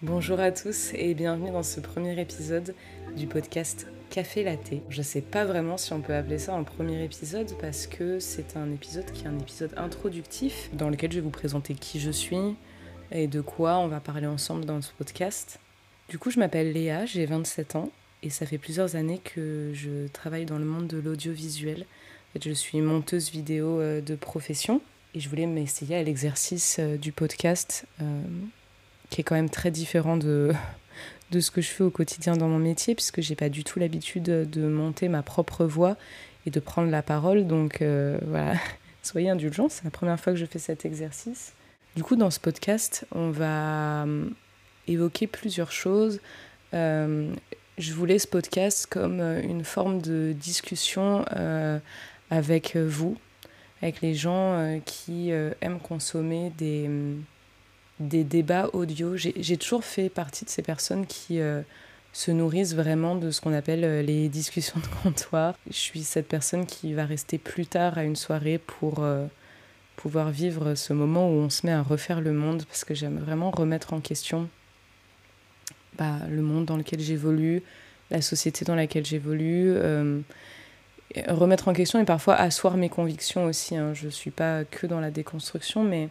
Bonjour à tous et bienvenue dans ce premier épisode du podcast Café Latte. Je sais pas vraiment si on peut appeler ça un premier épisode parce que c'est un épisode qui est un épisode introductif dans lequel je vais vous présenter qui je suis et de quoi on va parler ensemble dans ce podcast. Du coup, je m'appelle Léa, j'ai 27 ans et ça fait plusieurs années que je travaille dans le monde de l'audiovisuel. je suis monteuse vidéo euh, de profession et je voulais m'essayer à l'exercice euh, du podcast euh, qui est quand même très différent de, de ce que je fais au quotidien dans mon métier, puisque j'ai pas du tout l'habitude de monter ma propre voix et de prendre la parole. Donc euh, voilà, soyez indulgents, c'est la première fois que je fais cet exercice. Du coup, dans ce podcast, on va évoquer plusieurs choses. Je voulais ce podcast comme une forme de discussion avec vous, avec les gens qui aiment consommer des débats audio. J'ai toujours fait partie de ces personnes qui euh, se nourrissent vraiment de ce qu'on appelle euh, les discussions de comptoir. Je suis cette personne qui va rester plus tard à une soirée pour euh, pouvoir vivre ce moment où on se met à refaire le monde parce que j'aime vraiment remettre en question bah, le monde dans lequel j'évolue, la société dans laquelle j'évolue. Remettre en question et parfois asseoir mes convictions aussi. Hein. Je ne suis pas que dans la déconstruction, mais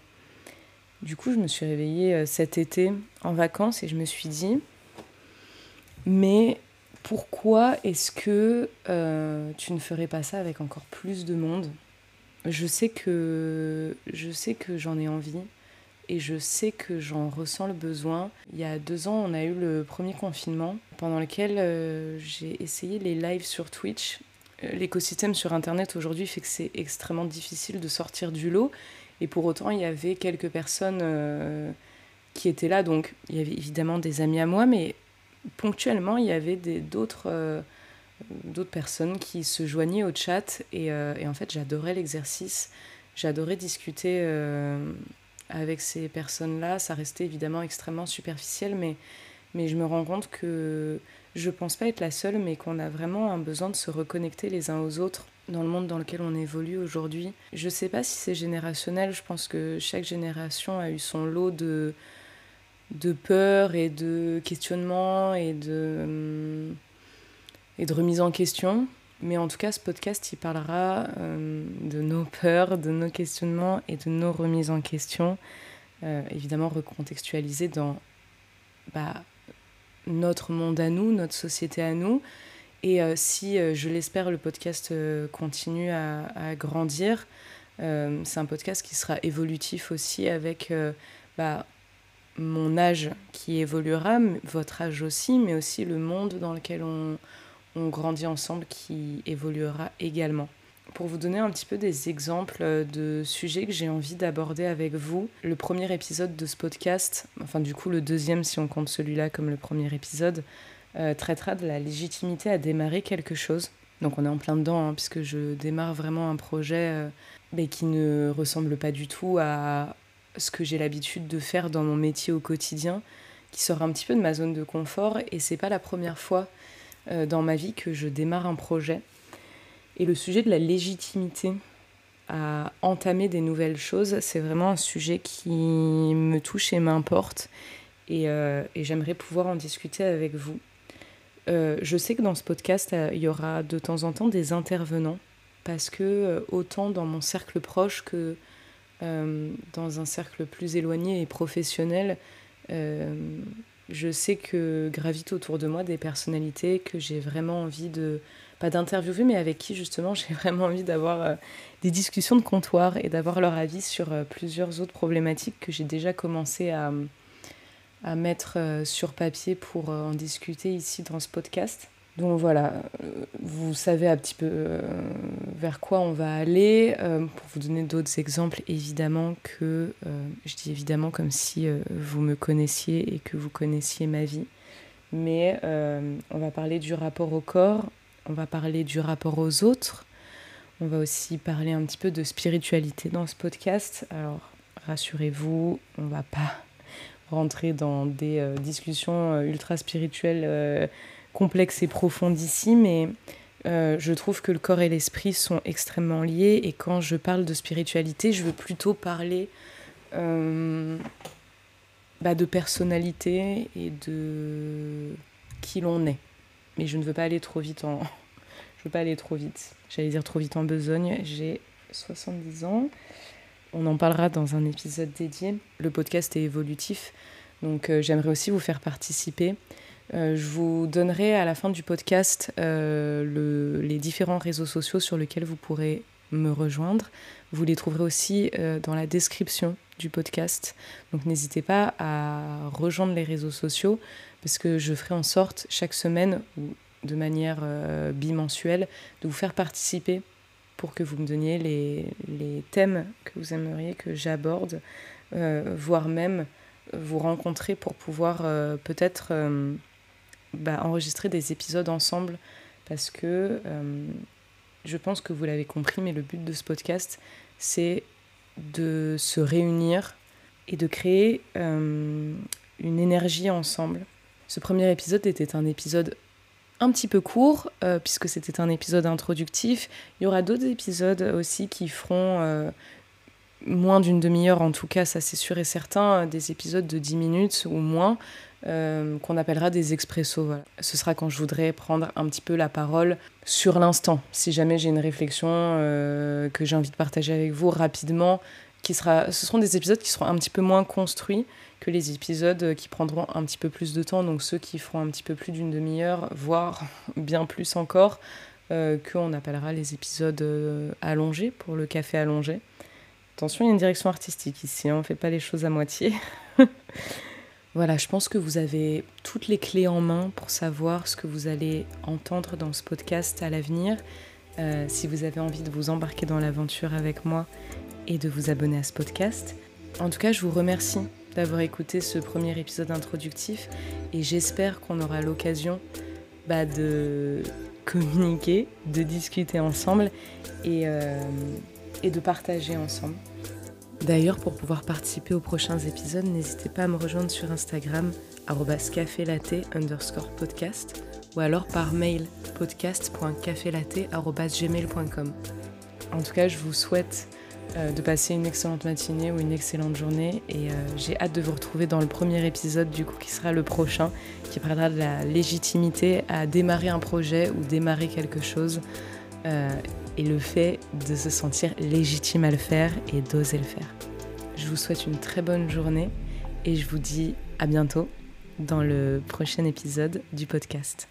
du coup, je me suis réveillée euh, cet été en vacances et je me suis dit, mais pourquoi est-ce que euh, tu ne ferais pas ça avec encore plus de monde? Je sais que je sais que j'en ai envie et je sais que j'en ressens le besoin. Il y a deux ans, on a eu le premier confinement pendant lequel euh, j'ai essayé les lives sur Twitch. L'écosystème sur Internet aujourd'hui fait que c'est extrêmement difficile de sortir du lot et pour autant, il y avait quelques personnes euh, qui étaient là. Donc, il y avait évidemment des amis à moi, mais ponctuellement, il y avait d'autres euh, d'autres personnes qui se joignaient au chat. Et, euh, et en fait, j'adorais l'exercice. J'adorais discuter avec ces personnes-là. Ça restait évidemment extrêmement superficiel, mais, mais je me rends compte que je pense pas être la seule, mais qu'on a vraiment un besoin de se reconnecter les uns aux autres dans le monde dans lequel on évolue aujourd'hui. Je sais pas si c'est générationnel, je pense que chaque génération a eu son lot de, de peur et de questionnement et de, et de remise en question. Mais en tout cas, ce podcast, il parlera euh, de nos peurs, de nos questionnements et de nos remises en question, euh, évidemment recontextualisé dans bah, notre monde à nous, notre société à nous, et euh, si, euh, je l'espère, le podcast euh, continue à, grandir, c'est un podcast qui sera évolutif aussi avec bah, mon âge qui évoluera, votre âge aussi, mais aussi le monde dans lequel on, on grandit ensemble qui évoluera également. Pour vous donner un petit peu des exemples de sujets que j'ai envie d'aborder avec vous, le premier épisode de ce podcast, enfin du coup le deuxième si on compte celui-là comme le premier épisode, euh, traitera de la légitimité à démarrer quelque chose. Donc on est en plein dedans, hein, puisque je démarre vraiment un projet euh, mais qui ne ressemble pas du tout à ce que j'ai l'habitude de faire dans mon métier au quotidien, qui sort un petit peu de ma zone de confort. Et c'est pas la première fois euh, dans ma vie que je démarre un projet. Et le sujet de la légitimité à entamer des nouvelles choses, c'est vraiment un sujet qui me touche et m'importe. Et, et j'aimerais pouvoir en discuter avec vous. Euh, je sais que dans ce podcast, euh, il y aura de temps en temps des intervenants, parce que euh, autant dans mon cercle proche que dans un cercle plus éloigné et professionnel, je sais que gravitent autour de moi des personnalités que j'ai vraiment envie de, pas d'interviewer, mais avec qui justement j'ai vraiment envie d'avoir des discussions de comptoir et d'avoir leur avis sur plusieurs autres problématiques que j'ai déjà commencé à à mettre euh, sur papier pour euh, en discuter ici dans ce podcast. Donc voilà, euh, vous savez un petit peu vers quoi on va aller. pour vous donner d'autres exemples, évidemment que, je dis évidemment comme si vous me connaissiez et que vous connaissiez ma vie, mais on va parler du rapport au corps, on va parler du rapport aux autres, on va aussi parler un petit peu de spiritualité dans ce podcast. Alors rassurez-vous, on va pas rentrer dans des euh, discussions euh, ultra spirituelles euh, complexes et profondissimes, mais je trouve que le corps et l'esprit sont extrêmement liés. Et quand je parle de spiritualité, je veux plutôt parler bah, de personnalité et de qui l'on est. Mais je ne veux pas aller trop vite en. je veux pas aller trop vite. J'allais dire trop vite en besogne. J'ai 70 ans. On en parlera dans un épisode dédié. Le podcast est évolutif, donc euh, j'aimerais aussi vous faire participer. Euh, je vous donnerai à la fin du podcast euh, le, les différents réseaux sociaux sur lesquels vous pourrez me rejoindre. Vous les trouverez aussi dans la description du podcast. Donc n'hésitez pas à rejoindre les réseaux sociaux parce que je ferai en sorte chaque semaine ou de manière bimensuelle de vous faire participer pour que vous me donniez les, thèmes que vous aimeriez que j'aborde, euh, voire même vous rencontrer pour pouvoir euh, peut-être euh, bah, enregistrer des épisodes ensemble. Parce que je pense que vous l'avez compris, mais le but de ce podcast, c'est de se réunir et de créer une énergie ensemble. Ce premier épisode était un épisode un petit peu court, euh, puisque c'était un épisode introductif. Il y aura d'autres épisodes aussi qui feront euh, moins d'une demi-heure, en tout cas, ça c'est sûr et certain, des épisodes de 10 minutes ou moins, euh, qu'on appellera des expressos. Ce sera quand je voudrais prendre un petit peu la parole sur l'instant. Si jamais j'ai une réflexion que j'ai envie de partager avec vous rapidement, qui sera, ce seront des épisodes qui seront un petit peu moins construits que les épisodes qui prendront un petit peu plus de temps, donc ceux qui feront un petit peu plus d'une demi-heure, voire bien plus encore, euh, qu'on appellera les épisodes euh, allongés pour le café allongé. Attention, il y a une direction artistique ici, hein, on ne fait pas les choses à moitié. voilà, je pense que vous avez toutes les clés en main pour savoir ce que vous allez entendre dans ce podcast à l'avenir. Euh, si vous avez envie de vous embarquer dans l'aventure avec moi et de vous abonner à ce podcast. En tout cas, je vous remercie d'avoir écouté ce premier épisode introductif et j'espère qu'on aura l'occasion bah, de communiquer, de discuter ensemble et, euh, et de partager ensemble. D'ailleurs, pour pouvoir participer aux prochains épisodes, n'hésitez pas à me rejoindre sur Instagram, cafélatte underscore podcast, ou alors par mail podcast.cafélatte.gmail.com. En tout cas, je vous souhaite euh, de passer une excellente matinée ou une excellente journée. Et euh, j'ai hâte de vous retrouver dans le premier épisode, du coup, qui sera le prochain, qui parlera de la légitimité à démarrer un projet ou démarrer quelque chose. Euh, et le fait de se sentir légitime à le faire et d'oser le faire. Je vous souhaite une très bonne journée et je vous dis à bientôt dans le prochain épisode du podcast.